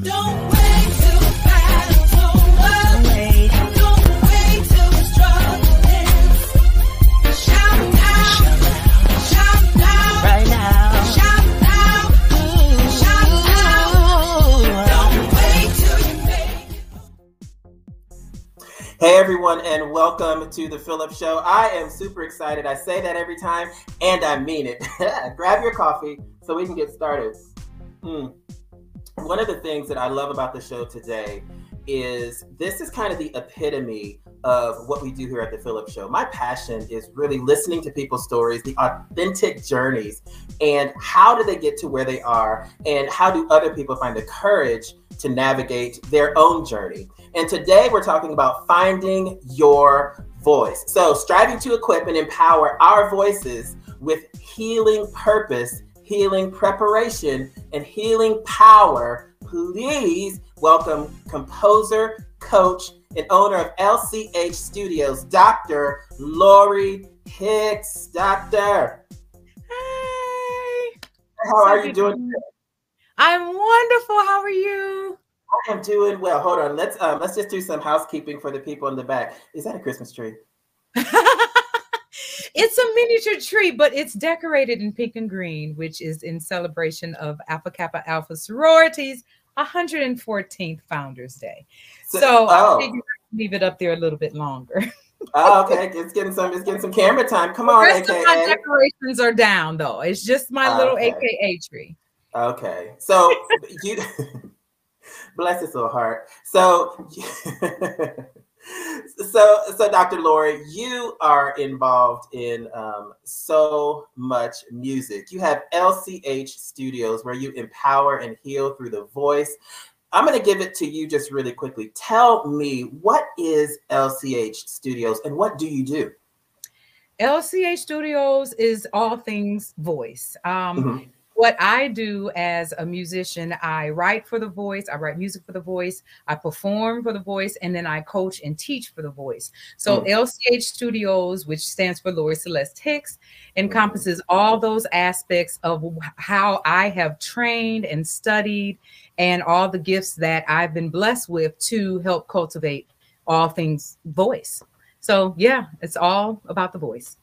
Don't wait till the over. Don't wait. Shout out, shout out, right now. shout out, shout out. Don't wait make. Hey everyone, and welcome to the Philip Show. I am super excited. I say that every time, and I mean it. Grab your coffee so we can get started. Hmm. One of the things that I love about the show today is this is kind of the epitome of what we do here at the Phillips Show. My passion is really listening to people's stories, the authentic journeys, and how do they get to where they are, and how do other people find the courage to navigate their own journey. And today we're talking about finding your voice. So, striving to equip and empower our voices with healing purpose, healing preparation, and healing power. Please welcome composer, coach, and owner of LCH Studios, Dr. Lori Hicks. Doctor, Hey, how are you doing? I'm wonderful. How are you? I am doing well. Hold on. Let's um let's just do some housekeeping for the people in the back. Is that a Christmas tree? it's a miniature tree, but it's decorated in pink and green, which is in celebration of Alpha Kappa Alpha Sororities 114th Founders Day. So I oh, figured I'd leave it up there a little bit longer. oh, okay. It's getting some. It's getting some camera time. Come The on, rest of my AKA. decorations are down though. It's just my oh, little Okay. AKA tree. Okay. So you bless his little heart. So so so Dr. Lori, you are involved in um, so much music. You have LCH Studios where you empower and heal through the voice. I'm going to give it to you just really quickly. Tell me what is LCH Studios and what do you do? LCH Studios is all things voice. Um, Mhm. What I do as a musician, I write for the voice, I write music for the voice, I perform for the voice, and then I coach and teach for the voice. So Mm. LCH Studios, which stands for Lori Celeste Hicks, encompasses all those aspects of how I have trained and studied and all the gifts that I've been blessed with to help cultivate all things voice. So yeah, it's all about the voice.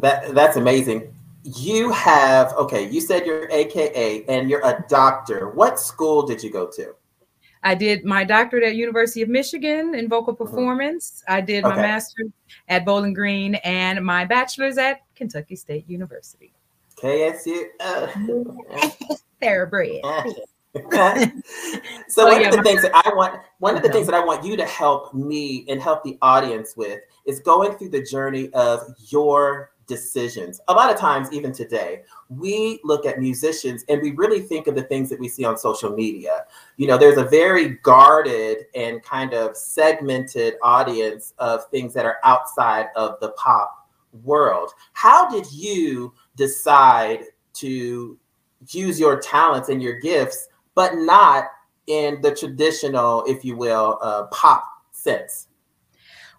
That that's amazing. You have okay. You said you're AKA and you're a doctor. What school did you go to? I did my doctorate at University of Michigan in vocal performance. I did my Mm-hmm. Master's at Bowling Green and my bachelor's at Kentucky State University. KSU. Uh, Thoroughbred. so Oh, one yeah, of the my- things that I want, one of the things that I want you to help me and help the audience with is going through the journey of your decisions. A lot of times, even today, we look at musicians and we really think of the things that we see on social media. You know, there's a very guarded and kind of segmented audience of things that are outside of the pop world. How did you decide to use your talents and your gifts, but not in the traditional, if you will, uh, pop sense?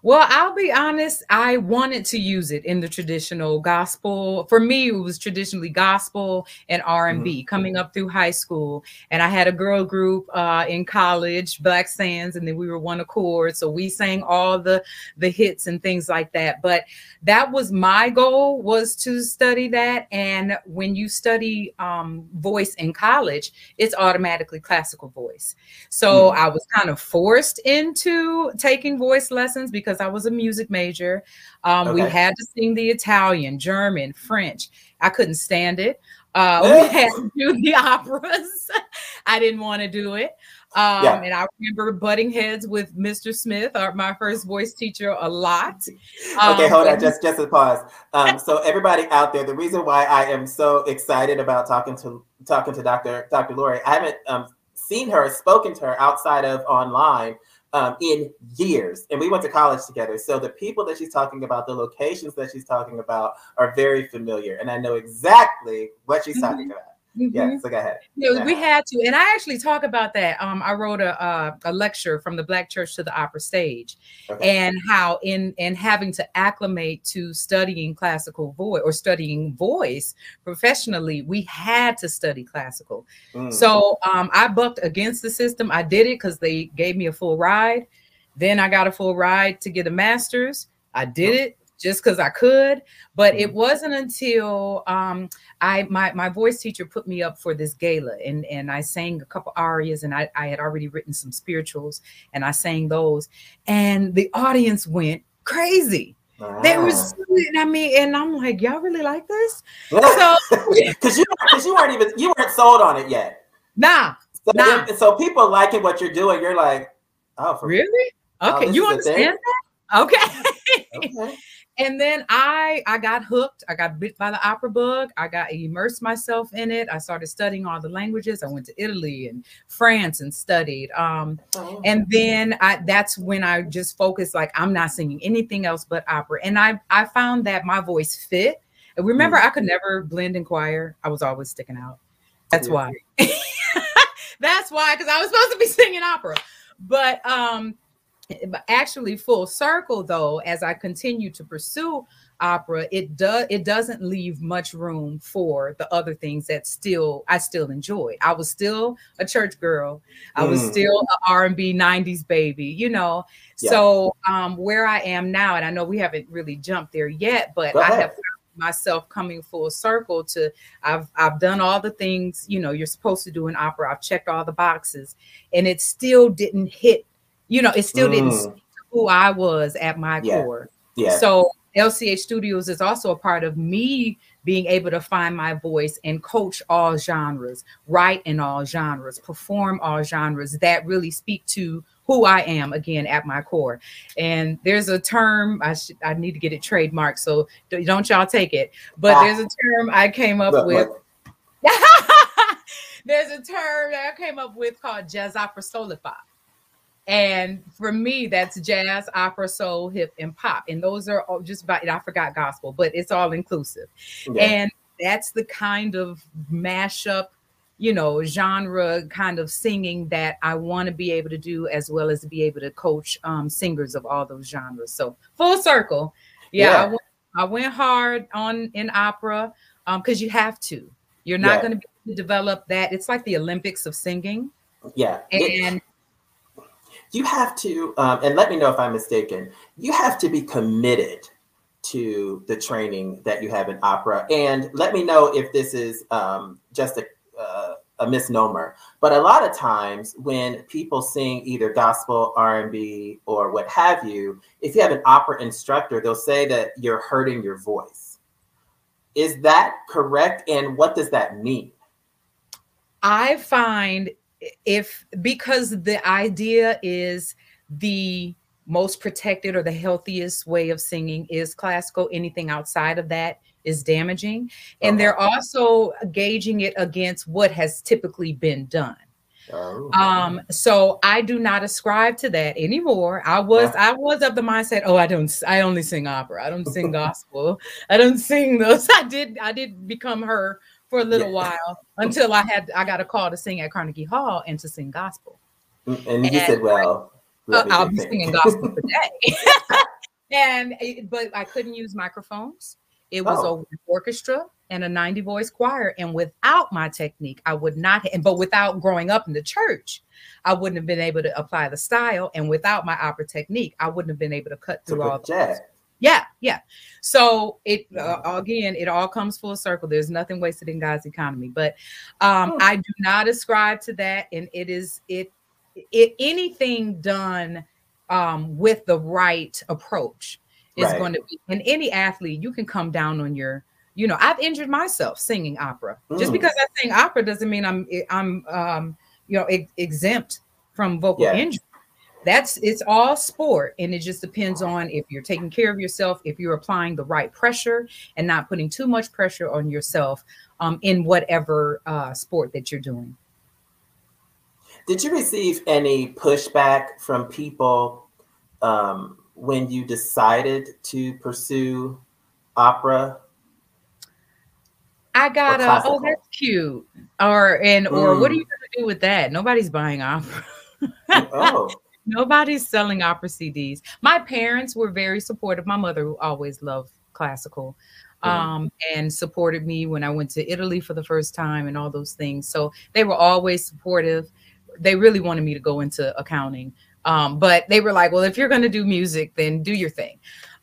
Well, I'll be honest, I wanted to use it in the traditional gospel. For me, it was traditionally gospel and R&B Mm-hmm. coming up through high school. And I had a girl group uh, in college, Black Sands, and then we were one accord. So we sang all the the hits and things like that. But that was my goal was to study that. And when you study um, voice in college, it's automatically classical voice. So Mhm. I was kind of forced into taking voice lessons because I was a music major. Um, We had to sing the Italian, German, French. I couldn't stand it. Uh, we had to do the operas. I didn't want to do it. Um, Yeah. And I remember butting heads with Mr. Smith, our, my first voice teacher, a lot. Okay, Um, hold on, just just a pause. Um, so everybody out there, the reason why I am so excited about talking to talking to Dr. Dr. Lori, I haven't um, seen her, spoken to her outside of online um, in years, and we went to college together. So the people that she's talking about, the locations that she's talking about, are very familiar, and I know exactly what she's talking about. Yeah, Mhm. so go ahead. You know, we had to, and I actually talk about that. Um, I wrote a uh, a lecture from the Black Church to the Opera Stage, Okay. and how in in having to acclimate to studying classical voice or studying voice professionally, we had to study classical. Mm. So um, I bucked against the system. I did it because they gave me a full ride. Then I got a full ride to get a master's. I did it just because I could. But it Mhm. wasn't until um, I my my voice teacher put me up for this gala, and and I sang a couple arias, and I I had already written some spirituals, and I sang those, and the audience went crazy. They were, Ah. so- and I mean, and I'm like, y'all really like this? So because you because you weren't even you weren't sold on it yet. nah, So, Nah. if- so people liking what you're doing. You're like, oh, for really? Oh, Okay, this you is a thing? understand that? Okay. Okay. And then I I got hooked. I got bit by the opera bug. I got immersed myself in it. I started studying all the languages. I went to Italy and France and studied. Um, Oh. and then I that's when I just focused like I'm not singing anything else but opera. And I I found that my voice fit. And remember, I could never blend in choir. I was always sticking out. That's Yeah. why. that's why, because I was supposed to be singing opera. But um actually full circle though as i continue to pursue opera it does it doesn't leave much room for the other things that still i still enjoy i was still a church girl i was Mm. still a r&b 90s baby you know Yeah. so um where i am now and i know we haven't really jumped there yet but Go i ahead. have found myself coming full circle to i've i've done all the things you know you're supposed to do in opera i've checked all the boxes and it still didn't hit you know it still didn't Mm. speak to who i was at my Yeah. core Yeah. so lch studios is also a part of me being able to find my voice and coach all genres write in all genres perform all genres that really speak to who I am again at my core. And there's a term I should I need to get it trademarked, so don't y'all take it. But Ah. there's a term I came up Look, with. look. there's a term that I came up with called jazz opera soulify. And for me, that's jazz, opera, soul, hip, and pop. And those are all just about I forgot gospel, but it's all inclusive. Yeah. And that's the kind of mashup, you know, genre kind of singing that I want to be able to do, as well as be able to coach um, singers of all those genres. So full circle, yeah, Yeah. I, went, I went hard on in opera because you have to. You're not Yeah. going to be able to develop that. It's like the Olympics of singing, yeah. And you have to, um, and let me know if I'm mistaken. You have to be committed to the training that you have in opera, and let me know if this is um, just a, uh, a misnomer. But a lot of times, when people sing either gospel, R and B, or what have you, if you have an opera instructor, they'll say that you're hurting your voice. Is that correct? And what does that mean? I find if because the idea is the most protected or the healthiest way of singing is classical, anything outside of that is damaging. And Okay. they're also gauging it against what has typically been done. Oh. Um, so I do not ascribe to that anymore. I was I was of the mindset, oh, I don't I only sing opera, I don't sing gospel, I don't sing those. I did I did become her for a little Yeah. while until I had I got a call to sing at Carnegie Hall and to sing gospel. and you and- said, well, Uh, I'll be singing gospel today. and it- but I couldn't use microphones. It was Oh. a orchestra and a 90 voice choir. And without my technique, I would not, and but without growing up in the church, I wouldn't have been able to apply the style. And without my opera technique, I wouldn't have been able to cut to through all put jazz. Yeah, yeah. So it uh, again, it all comes full circle. There's nothing wasted in God's economy, but um, Hmm. I do not ascribe to that, and it is it it anything done um, with the right approach is Right. going to be. And any athlete, you can come down on your. You know, I've injured myself singing opera. Just Mm. because I sing opera doesn't mean I'm I'm um, you know ex- exempt from vocal Yeah. injury that's it's all sport and it just depends on if you're taking care of yourself if you're applying the right pressure and not putting too much pressure on yourself um, in whatever uh, sport that you're doing Did you receive any pushback from people um, when you decided to pursue opera? I got a oh that's cute. Or and or what are Mm. you gonna do with that? Nobody's buying opera. oh, Nobody's selling opera CDs. My parents were very supportive. My mother always loved classical. Um, and supported me when I went to Italy for the first time and all those things. So they were always supportive. They really wanted me to go into accounting. Um, but they were like, well, if you're going to do music, then do your thing.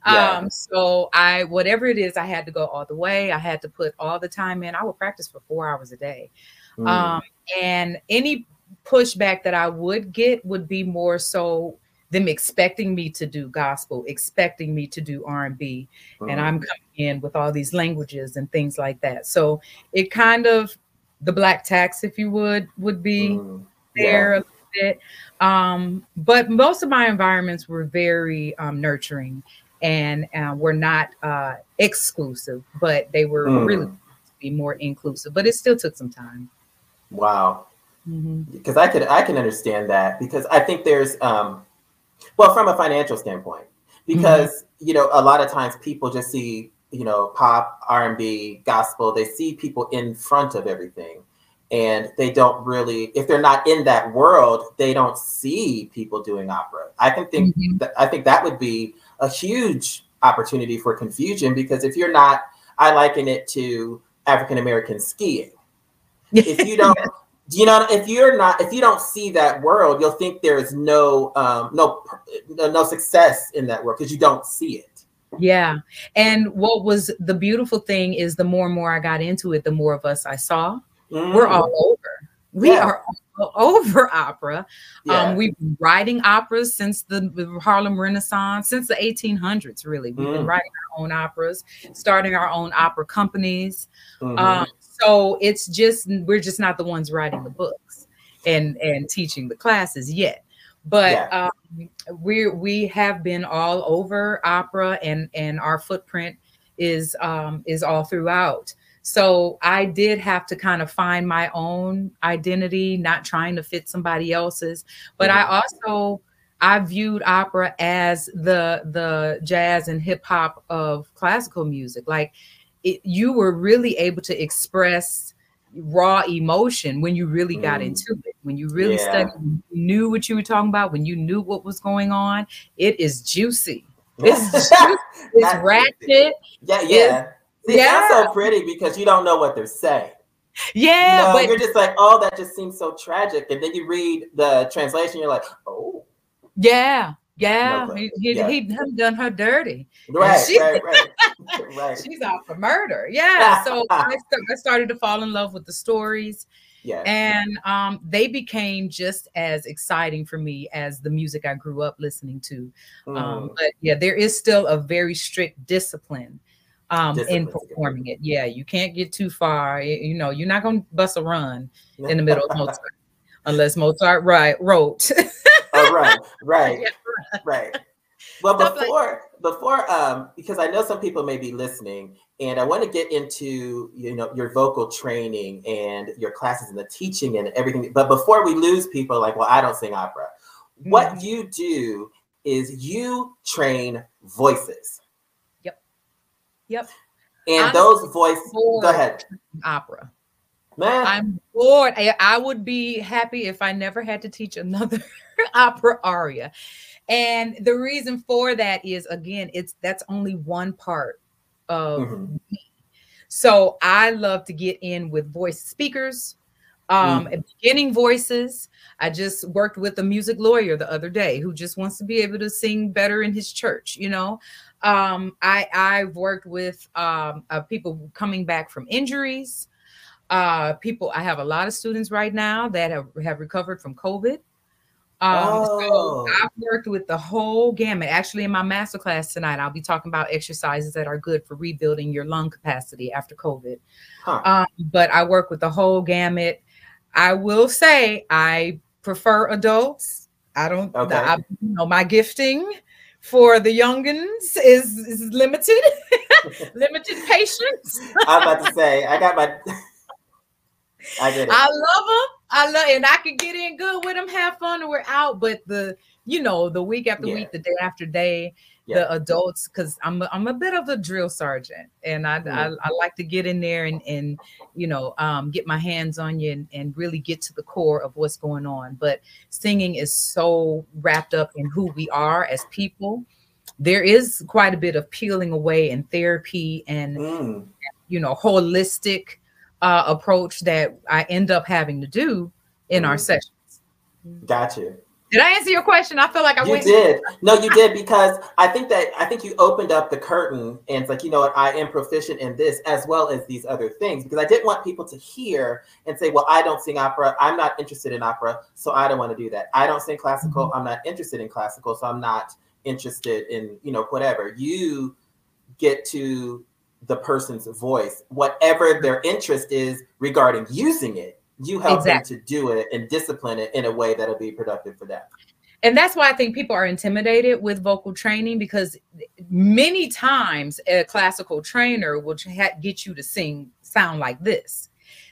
Yeah. Um, so I, whatever it is, I had to go all the way. I had to put all the time in. I would practice for four hours a day. Mm. Um, and any pushback that I would get would be more so them expecting me to do gospel, expecting me to do R&B, and Mm. I'm coming in with all these languages and things like that. So it kind of the black tax, if you would, would be Mm. there a little bit. Um, but most of my environments were very um, nurturing and uh, were not uh, exclusive, but they were Mm. really to be more inclusive. But it still took some time. Wow. Mhm. because I could I can understand that because I think there's um well from a financial standpoint because you know a lot of times people just see you know pop R&B gospel they see people in front of everything and they don't really if they're not in that world they don't see people doing opera I can think Mhm. that I think that would be a huge opportunity for confusion because if you're not I liken it to African American skiing if you don't you know if you're not if you don't see that world you'll think there is no um no no success in that world because you don't see it Yeah. And what was the beautiful thing is the more and more I got into it, the more of us I saw. We're Mm, all over. We Yeah. are over opera. yeah. Um, we've been writing operas since the Harlem Renaissance, since the 1800s, really. We've been Mm. writing our own operas, starting our own opera companies. Mhm. Um, so it's just we're just not the ones writing the books and and teaching the classes yet. But Yeah. um, we we have been all over opera, and and our footprint is um, is all throughout. So I did have to kind of find my own identity, not trying to fit somebody else's. But I also I viewed opera as the the jazz and hip hop of classical music. Like it, you were really able to express raw emotion when you really got Mm. into it. When you really Yeah. studied, knew what you were talking about. When you knew what was going on, it is juicy. It's juicy. It's ratchet. yeah yeah See, Yeah. that's so pretty because you don't know what they're saying Yeah, you know, but you're just like oh that just seems so tragic and then you read the translation you're like oh yeah, yeah. No he, he, Yeah. he done done her dirty. right she- right right right She's out for murder. Yeah. So I, st- I started to fall in love with the stories. yeah and um, they became just as exciting for me as the music I grew up listening to. Um, Mm. but yeah, there is still a very strict discipline um, in Discipline's a good word. performing it. Yeah, you can't get too far. You know, you're not going to bust a run in the middle of Mozart unless Mozart right, wrote. oh right right Yeah, right well Stuff like- before before um because i know some people may be listening and i want to get into you know your vocal training and your classes and the teaching and everything but before we lose people like well i don't sing opera what Mhm. you do is you train voices Yep. Yep. And Honestly, those voices go ahead Opera. man I'm bored. I, I would be happy if I never had to teach another opera aria. And the reason for that is again, it's that's only one part of Mhm. me. So I love to get in with voice speakers, um, Mm. and beginning voices. I just worked with a music lawyer the other day who just wants to be able to sing better in his church, you know. Um, I I've worked with um, uh, people coming back from injuries uh people i have a lot of students right now that have, have recovered from covid um Oh. so i've worked with the whole gamut actually in my master class tonight i'll be talking about exercises that are good for rebuilding your lung capacity after covid huh. um but i work with the whole gamut i will say i prefer adults i don't Okay. I, you know my gifting for the youngins is is limited limited patience i'm about to say i got my i I love them. I love and I could get in good with them, have fun, and we're out. But the you know, the week after Yeah. week, the day after day, Yeah. the adults, because I'm a, I'm a bit of a drill sergeant, and I, I Mm. I like to get in there and and you know um, get my hands on you and, and really get to the core of what's going on. But singing is so wrapped up in who we are as people. There is quite a bit of peeling away and therapy and Mm. you know holistic uh, approach that I end up having to do in our Mhm. sessions. Gotcha. Did I answer your question? I feel like I you went. did. No, you did because I think that I think you opened up the curtain and it's like, you know what, I am proficient in this as well as these other things because I didn't want people to hear and say, well, I don't sing opera. I'm not interested in opera, so I don't want to do that. I don't sing classical. I'm not interested in classical, so I'm not interested in, you know, whatever. You get to the person's voice, whatever their interest is regarding using it. You help Exactly. them to do it and discipline it in a way that'll be productive for them. and that's why I think people are intimidated with vocal training because many times a classical trainer will get you to sing sound like this.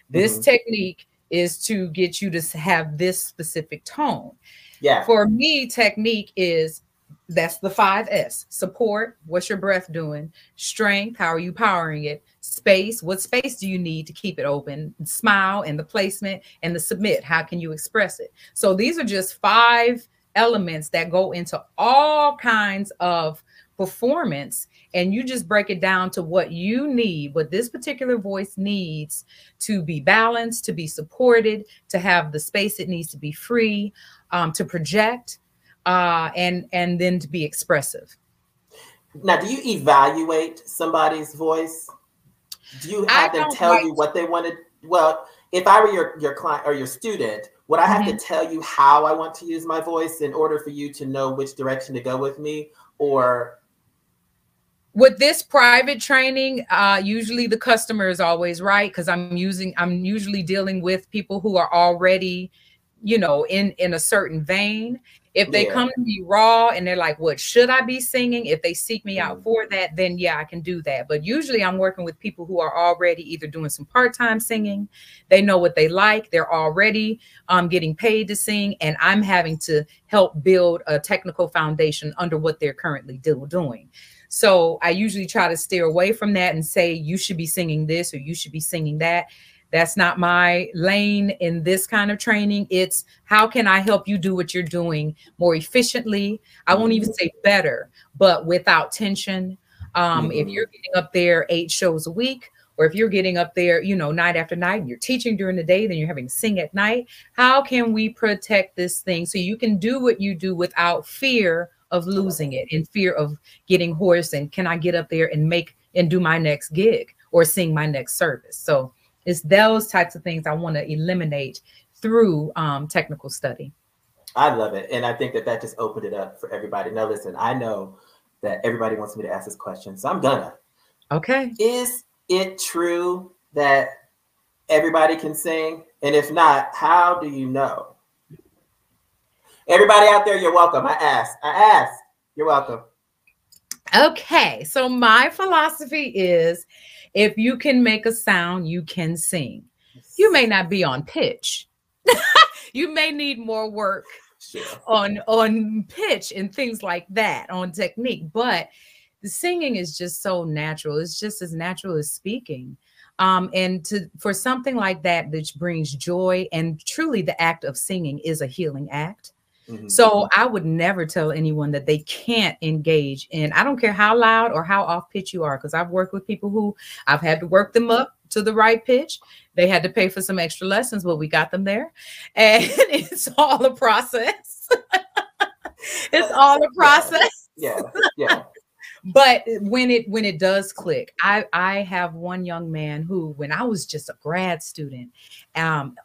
This Mhm. technique is to get you to have this specific tone. Yeah. For me, technique is that's the five S support. What's your breath doing? Strength. How are you powering it? Space. What space do you need to keep it open? Smile and the placement and the submit. How can you express it? So these are just five elements that go into all kinds of performance and you just break it down to what you need what this particular voice needs to be balanced to be supported to have the space it needs to be free um, to project uh, and and then to be expressive Now, do you evaluate somebody's voice? Do you I have them tell like you what they wanted? Well, if I were your your client or your student, would I have Mm-hmm. to tell you how I want to use my voice in order for you to know which direction to go with me? Or with this private training uh usually the customer is always right because i'm using i'm usually dealing with people who are already you know in in a certain vein if they Yeah. come to me raw and they're like what should i be singing if they seek me out Mhm. for that then yeah i can do that but usually i'm working with people who are already either doing some part-time singing they know what they like they're already um, getting paid to sing and i'm having to help build a technical foundation under what they're currently do- doing so I usually try to steer away from that and say, you should be singing this or you should be singing that. That's not my lane in this kind of training. It's how can I help you do what you're doing more efficiently? I won't even say better, but without tension. Um, If Mhm. you're getting up there eight shows a week, or if you're getting up there, you know, night after night and you're teaching during the day, then you're having to sing at night. How can we protect this thing so you can do what you do without fear of losing it, in fear of getting hoarse? And can I get up there and make and do my next gig or sing my next service? So it's those types of things I want to eliminate through um, technical study. I love it, and I think that that just opened it up for everybody. Now, listen, I know that everybody wants me to ask this question, so I'm gonna. Okay. Is it true that everybody can sing? And if not, how do you know? Everybody out there, you're welcome. I asked. I asked. You're welcome. Okay. So my philosophy is if you can make a sound, you can sing. You may not be on pitch. you may need more work Sure. on on pitch and things like that on technique but the singing is just so natural it's just as natural as speaking um and to for something like that which brings joy and truly the act of singing is a healing act Mhm. so I would never tell anyone that they can't engage in. I don't care how loud or how off pitch you are, because I've worked with people who I've had to work them up to the right pitch. They had to pay for some extra lessons, but we got them there. And it's all a process. it's all a process. yeah, yeah. But when it when it does click, I I have one young man who, when I was just a grad student, um,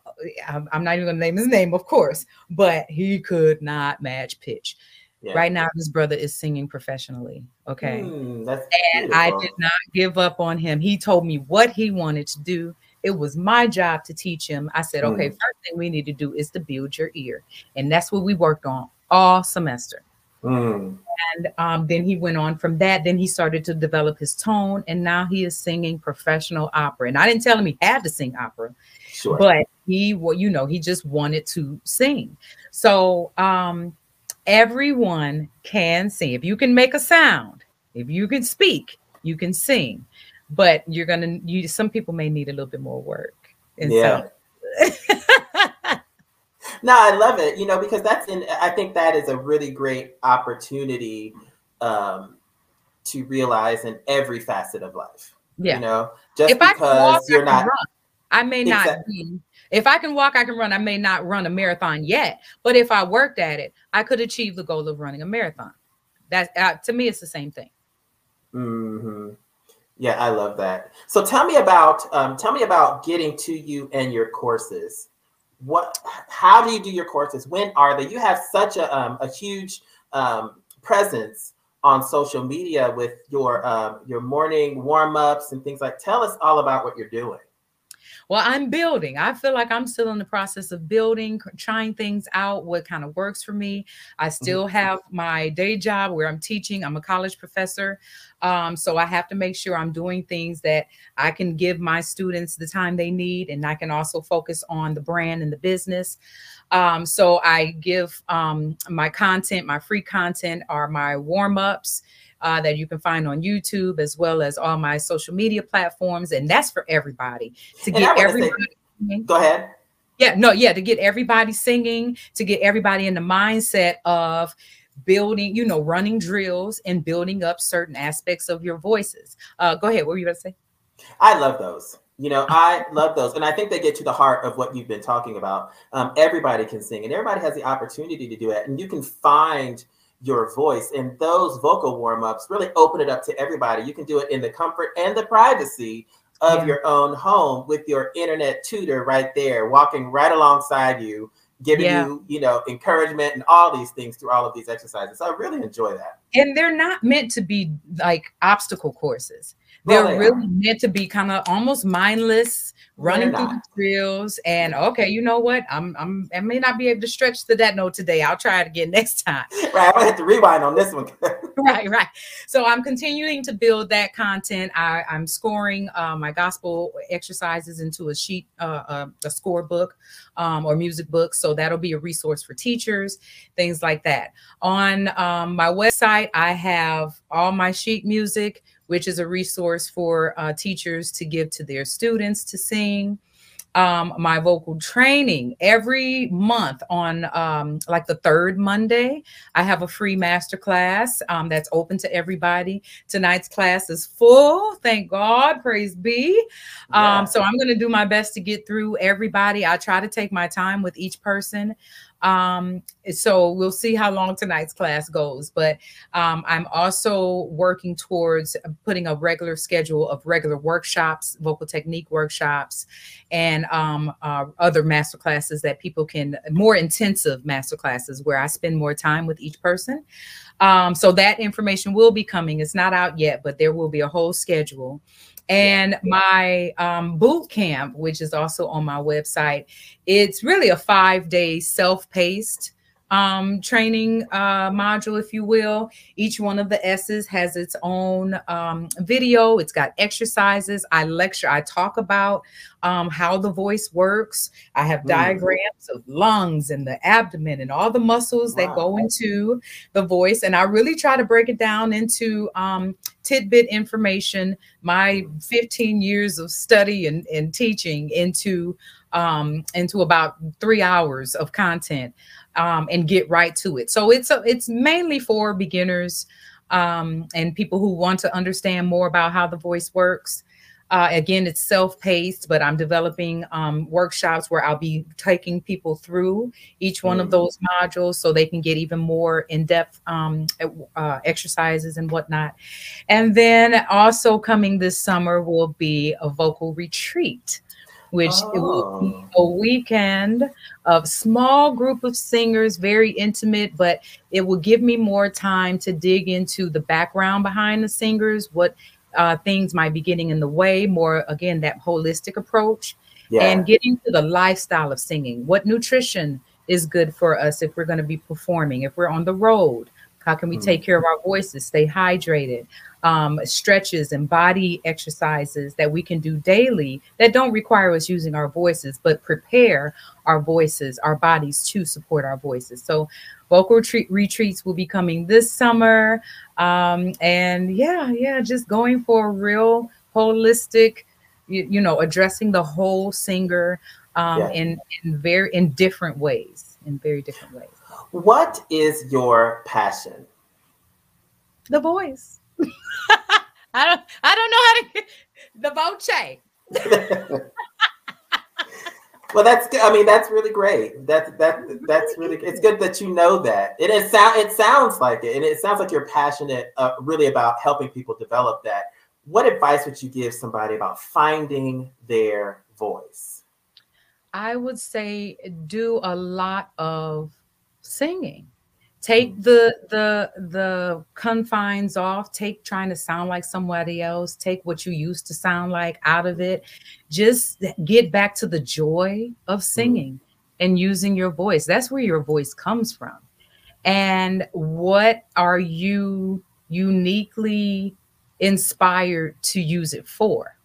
I'm, I'm not even gonna name his name, of course, but he could not match pitch. yeah. Right now, his brother is singing professionally. Okay. That's And I did not give up on him. He told me what he wanted to do. It was my job to teach him. I said, okay, Mm. first thing we need to do is to build your ear. And that's what we worked on all semester. Hmm. And um, then he went on from that. Then he started to develop his tone. And now he is singing professional opera. And I didn't tell him he had to sing opera, Sure. but he well, you know, he just wanted to sing. So um everyone can sing. If you can make a sound, if you can speak, you can sing. But you're gonna you some people may need a little bit more work. And Yeah. so No, I love it. You know, because that's in. I think that is a really great opportunity um, to realize in every facet of life. yeah. You know, just if I can walk, because you're not. run. I may not Exactly. be. If I can walk, I can run. I may not run a marathon yet, but if I worked at it, I could achieve the goal of running a marathon. That uh, to me, it's the same thing. hmm Yeah, I love that. So tell me about um, tell me about getting to you and your courses. What? How do you do your courses? When are they? You have such a um, a huge um, presence on social media with your um, your morning warm ups and things like. Tell us all about what you're doing. Well, I'm building. I feel like I'm still in the process of building, trying things out, what kind of works for me. I still have my day job where I'm teaching. I'm a college professor. Um, so I have to make sure I'm doing things that I can give my students the time they need, and I can also focus on the brand and the business. Um, so I give um, my content, my free content are my warm ups uh, that you can find on YouTube as well as all my social media platforms. And that's for everybody to And get wanna say- everybody. Go ahead. Yeah, no, yeah, to get everybody singing, to get everybody in the mindset of building, you know, running drills and building up certain aspects of your voices. Uh, go ahead. What were you going to say? I love those. You know, I love those, and I think they get to the heart of what you've been talking about. Um, everybody can sing, and everybody has the opportunity to do it, and you can find your voice. And those vocal warm ups really open it up to everybody. You can do it in the comfort and the privacy of Yeah. your own home with your internet tutor right there, walking right alongside you, giving Yeah. you, you know, encouragement and all these things through all of these exercises. So I really enjoy that. And they're not meant to be like obstacle courses. Well, They're they really meant to be kind of almost mindless, running through the drills. And okay, you know what? I'm I'm I may not be able to stretch to that note today. I'll try it again next time. Right, I'm gonna have to rewind on this one. right right so i'm continuing to build that content I, i'm scoring uh, my gospel exercises into a sheet uh, uh, a score book um, or music book so that'll be a resource for teachers things like that on um, my website i have all my sheet music which is a resource for uh, teachers to give to their students to sing um, my vocal training every month on um, like the third Monday. I have a free master class um, that's open to everybody. Tonight's class is full. Thank God. Praise be. Yeah. Um, so I'm going to do my best to get through everybody. I try to take my time with each person. Um, so we'll see how long tonight's class goes. But um, I'm also working towards putting a regular schedule of regular workshops, vocal technique workshops, and um, uh, other master classes that people can more intensive master classes where I spend more time with each person. Um, so that information will be coming. It's not out yet, but there will be a whole schedule. And my um, boot camp, which is also on my website, it's really a five day self paced um, training uh, module, if you will. Each one of the S's has its own um, video. It's got exercises. I lecture, I talk about um, how the voice works. I have Mm. diagrams of lungs and the abdomen and all the muscles that go into the voice. And I really try to break it down into um, tidbit information, my 15 years of study and, and teaching into um, into about three hours of content um, and get right to it. So it's a, it's mainly for beginners um, and people who want to understand more about how the voice works. Uh, again, it's self-paced, but I'm developing um, workshops where I'll be taking people through each one of Mm. those modules so they can get even more in-depth um, uh, exercises and whatnot. And then also coming this summer will be a vocal retreat, which it will be Oh. a weekend of small group of singers, very intimate, but it will give me more time to dig into the background behind the singers, what uh, things might be getting in the way, more again, that holistic approach, Yeah. and getting to the lifestyle of singing. What nutrition is good for us if we're going to be performing, if we're on the road? How can we Mm. take care of our voices, stay hydrated? Um, stretches and body exercises that we can do daily that don't require us using our voices, but prepare our voices, our bodies to support our voices. So, vocal retreat retreats will be coming this summer. Um, and yeah, yeah, just going for a real holistic, you, you know, addressing the whole singer um, Yeah. in, in very in different ways, in very different ways. What is your passion? The voice. I don't I don't know how to the voce. well, that's good. I mean, that's really great. That that that's really. It's good that you know that. It is sound. It sounds like it, and it sounds like you're passionate, uh, really about helping people develop that. What advice would you give somebody about finding their voice? I would say do a lot of singing. Take mm. the the the confines off, take trying to sound like somebody else, take what you used to sound like out of it. Just get back to the joy of mm. singing and using your voice. That's where your voice comes from. And what are you uniquely inspired to use it for?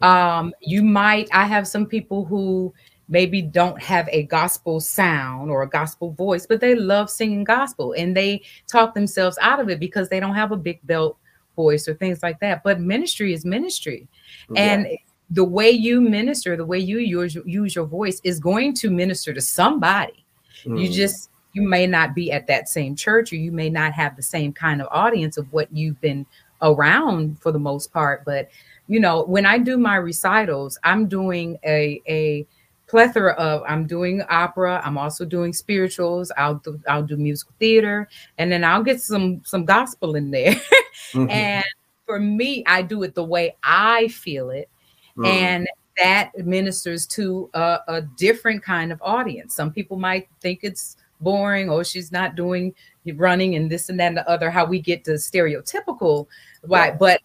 Mm. Um, you might, I have some people who maybe don't have a gospel sound or a gospel voice, but they love singing gospel and they talk themselves out of it because they don't have a big belt voice or things like that. But ministry is ministry. And the way you minister, the way you use, use your voice is going to minister to somebody. Yeah. You Mm. just, you may not be at that same church or you may not have the same kind of audience of what you've been around for the most part. But, you know, when I do my recitals, I'm doing a, a, plethora of I'm doing opera, I'm also doing spirituals, I'll do I'll do musical theater, and then I'll get some some gospel in there. Mhm. and for me, I do it the way I feel it, Mm. and that ministers to a, a different kind of audience. Some people might think it's boring, or she's not doing running and this and that and the other. How we get to stereotypical, right? But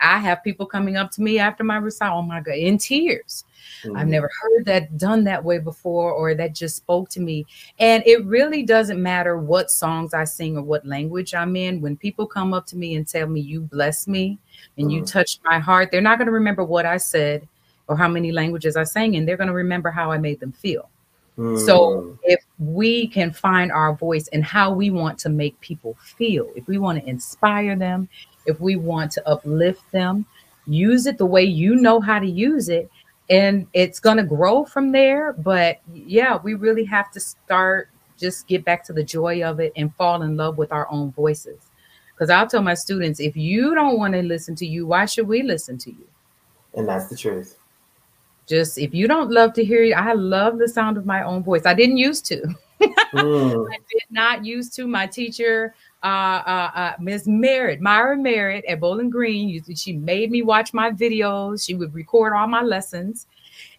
I have people coming up to me after my recital, oh my god, in tears. I've Mm. never heard that done that way before, or that just spoke to me. And it really doesn't matter what songs I sing or what language I'm in. When people come up to me and tell me, You bless me and you Mhm. touched my heart, they're not going to remember what I said or how many languages I sang in. They're going to remember how I made them feel. So Mm. if we can find our voice and how we want to make people feel, if we want to inspire them, if we want to uplift them, use it the way you know how to use it, and it's going to grow from there. But yeah, we really have to start just get back to the joy of it and fall in love with our own voices. Because I'll tell my students, if you don't want to listen to you, why should we listen to you? and that's the truth. Just if you don't love to hear you, I love the sound of my own voice. I didn't used to. Mm. I did not used to. My teacher, uh, uh, uh, Ms. Merritt, Myra Merritt at Bowling Green, she made me watch my videos. She would record all my lessons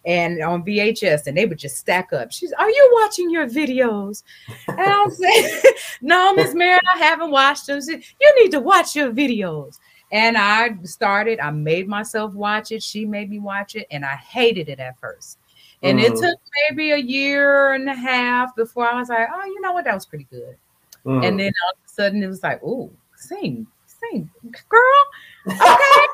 and on VHS, and they would just stack up. She's, Are you watching your videos? And I said, No, Miss Merritt, I haven't watched them. She you need to watch your videos. And I started, I made myself watch it. She made me watch it, and I hated it at first. And it Mhm. took maybe a year and a half before I was like, oh, you know what? That was pretty good. Mm. And then all of a sudden it was like, oh, sing, sing, girl. Okay.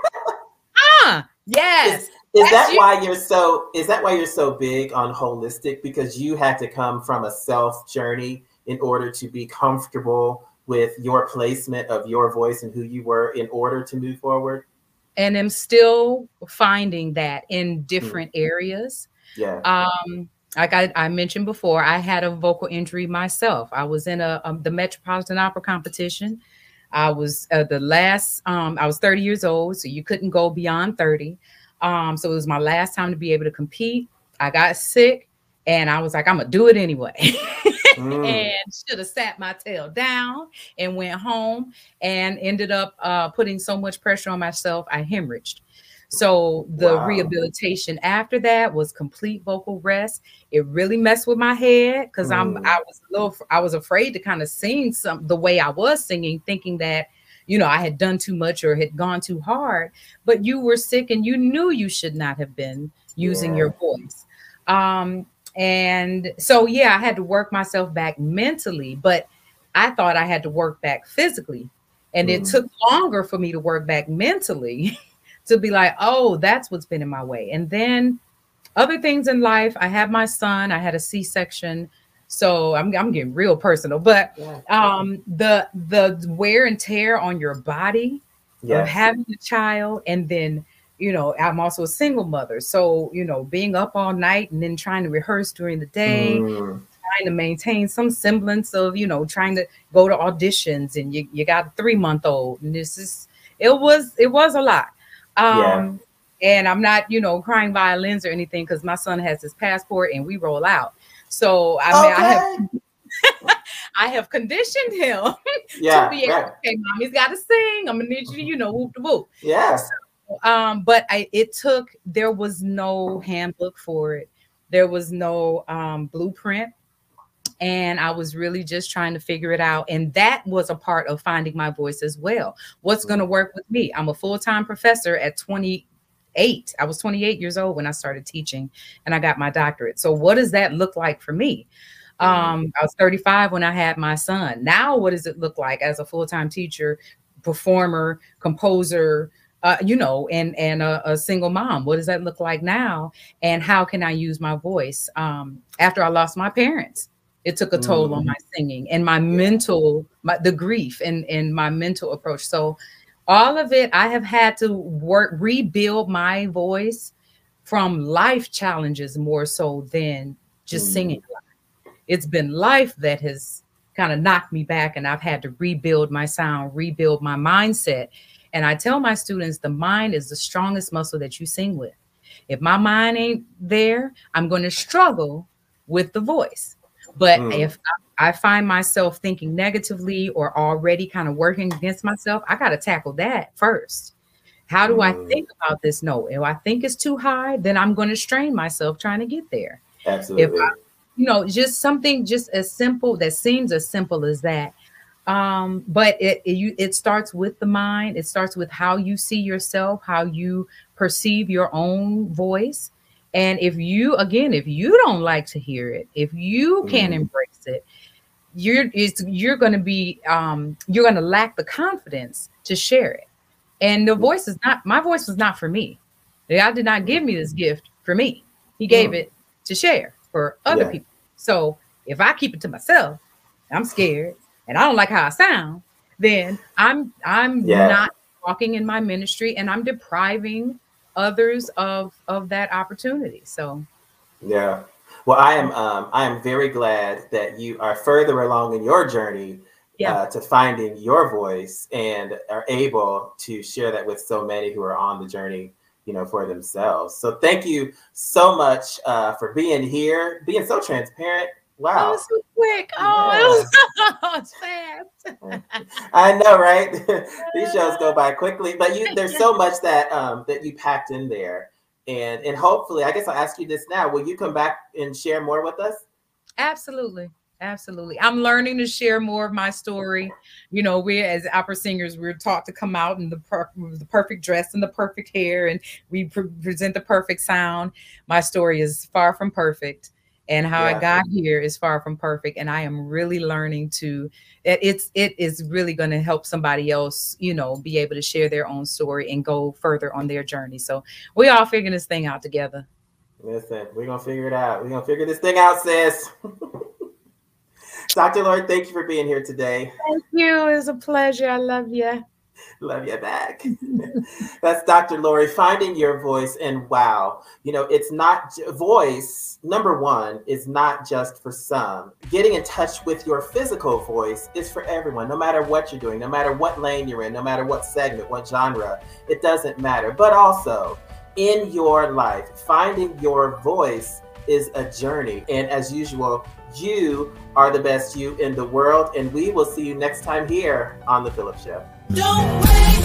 ah, yes. Is That's that you. why you're so is that why you're so big on holistic because you had to come from a self journey in order to be comfortable with your placement of your voice and who you were in order to move forward? And I'm still finding that in different areas. Yeah. Um, like I, I mentioned before, I had a vocal injury myself. I was in a um, the Metropolitan Opera competition. I was uh, the last. Um, I was 30 years old, so you couldn't go beyond 30. Um, so it was my last time to be able to compete. I got sick, and I was like, I'm gonna do it anyway. Mm. and should have sat my tail down and went home and ended up uh, putting so much pressure on myself, I hemorrhaged. So the Wow. rehabilitation after that was complete vocal rest. It really messed with my head because I'm Mm. I was a little I was afraid to kind of sing some the way I was singing, thinking that you know I had done too much or had gone too hard. But you were sick and you knew you should not have been using Yeah. your voice. Um, and so yeah, I had to work myself back mentally, but I thought I had to work back physically. And it Mhm. took longer for me to work back mentally to be like, oh, that's what's been in my way. And then other things in life, I had my son, I had a C section. So I'm, I'm getting real personal, but um, the the wear and tear on your body of having a child and then you know i'm also a single mother. So you know being up all night and then trying to rehearse during the day Mm, trying to maintain some semblance of you know trying to go to auditions and you, you got a three month old and this is it was it was a lot um and i'm not you know crying violins or anything because my son has his passport and we roll out so i mean i have i have conditioned him Yeah. to be able, right. okay mommy's got to sing i'm gonna need you to you know whoop the whoop Yes. um but i it took there was no handbook for it there was no um blueprint and i was really just trying to figure it out and that was a part of finding my voice as well. What's going to work with me? I'm a full-time professor at 28 i was 28 years old when i started teaching and i got my doctorate. So what does that look like for me? Um i was 35 when i had my son. Now what does it look like as a full-time teacher performer composer uh, you know, and and a, a single mom. What does that look like now? And how can I use my voice? Um, after I lost my parents, it took a toll on Mm. my singing and my mental, my the grief and and my mental approach. So, all of it, I have had to work rebuild my voice from life challenges more so than just Mm. singing. It's been life that has kind of knocked me back, and I've had to rebuild my sound, rebuild my mindset. And I tell my students the mind is the strongest muscle that you sing with. If my mind ain't there, I'm going to struggle with the voice. But Mm. if I find myself thinking negatively or already kind of working against myself, I got to tackle that first. How do I Mm. think about this note? If I think it's too high, then I'm going to strain myself trying to get there Absolutely. If you know just something just as simple that seems as simple as that um but it it, you, it starts with the mind it starts with how you see yourself how you perceive your own voice and if you again if you don't like to hear it if you can't Mhm. embrace it you're it's you're going to be um you're going to lack the confidence to share it and the voice is not my voice was not for me god did not give me this gift for me he gave Mm. it to share for other Yeah. people so if i keep it to myself i'm scared and i don't like how i sound then i'm i'm Yeah. not walking in my ministry and i'm depriving others of of that opportunity so Yeah. Well, I am. Um, I am very glad that you are further along in your journey Yeah. uh, to finding your voice and are able to share that with so many who are on the journey, you know, for themselves. So, thank you so much uh, for being here, being so transparent. Wow, it's so quick oh it was fast I know, right? These shows go by quickly, but you there's so much that um, that you packed in there, and and hopefully, I guess I'll ask you this now: Will you come back and share more with us? Absolutely. Absolutely. I'm learning to share more of my story. You know, we as opera singers, we're taught to come out in the, per- the perfect dress and the perfect hair, and we pre- present the perfect sound. My story is far from perfect, and how Yeah. I got here is far from perfect. And I am really learning to. It, it's it is really going to help somebody else, you know, be able to share their own story and go further on their journey. So we all figuring this thing out together. Listen, we're gonna figure it out. We're gonna figure this thing out, sis. Dr. Lori, thank you for being here today. Thank you. It was a pleasure. I love you. Love you back. That's Dr. Lori, finding your voice. And wow, you know, it's not voice, number one, is not just for some. Getting in touch with your physical voice is for everyone, no matter what you're doing, no matter what lane you're in, no matter what segment, what genre, it doesn't matter. But also, in your life, finding your voice is a journey. And as usual, you are the best you in the world. And we will see you next time here on The Phillips Show. Don't wait.